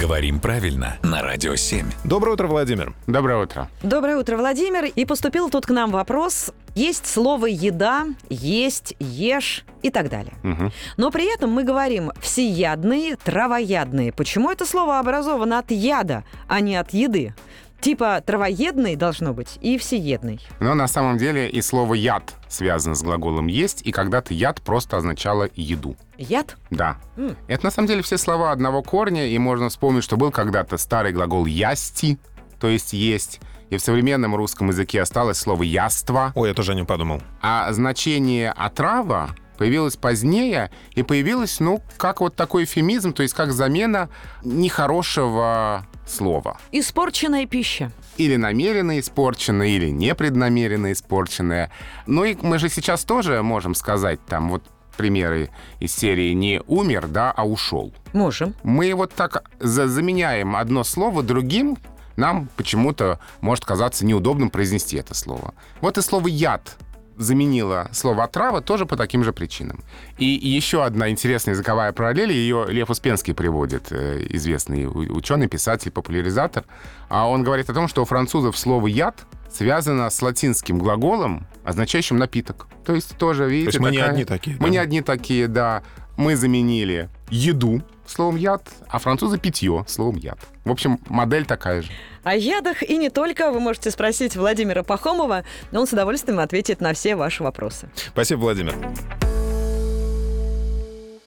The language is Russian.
Говорим правильно на Радио 7. Доброе утро, Владимир. Доброе утро. Доброе утро, Владимир. И поступил тут к нам вопрос. Есть слово «еда», «есть», «ешь» и так далее. Мгм. Но при этом мы говорим «всеядные», «травоядные». Почему это слово образовано от яда, а не от еды? Типа травоедный должно быть и всеедный. Но на самом деле и слово «яд» связано с глаголом «есть», и когда-то «яд» просто означало «еду». Яд? Да. М. Это на самом деле все слова одного корня, и можно вспомнить, что был когда-то старый глагол «ясти», то есть «есть», и в современном русском языке осталось слово «яство», Ой, я тоже о нем подумал. а значение «отрава» появилось позднее, и появилось, ну, как вот такой эфемизм, то есть как замена нехорошего слова. Испорченная пища. или намеренно испорченное, или непреднамеренно испорченное. Ну и мы же сейчас тоже можем сказать там вот примеры из серии не умер, да, а ушел. Можем. Мы вот так за- заменяем одно слово другим, нам почему-то может казаться неудобным произнести это слово. Вот и слово «яд» заменило слово «отрава» тоже по таким же причинам. И еще одна интересная языковая параллель, ее Лев Успенский приводит, э, известный ученый, писатель, популяризатор. А он говорит о том, что у французов слово «яд» связано с латинским глаголом, означающим напиток. То есть тоже, видите... есть мы не такая- одни такие, Мы да? не одни такие, да. Мы заменили еду словом «яд», а французы питье словом «яд». В общем, модель такая же. О ядах и не только вы можете спросить Владимира Пахомова, он с удовольствием ответит на все ваши вопросы. Спасибо, Владимир.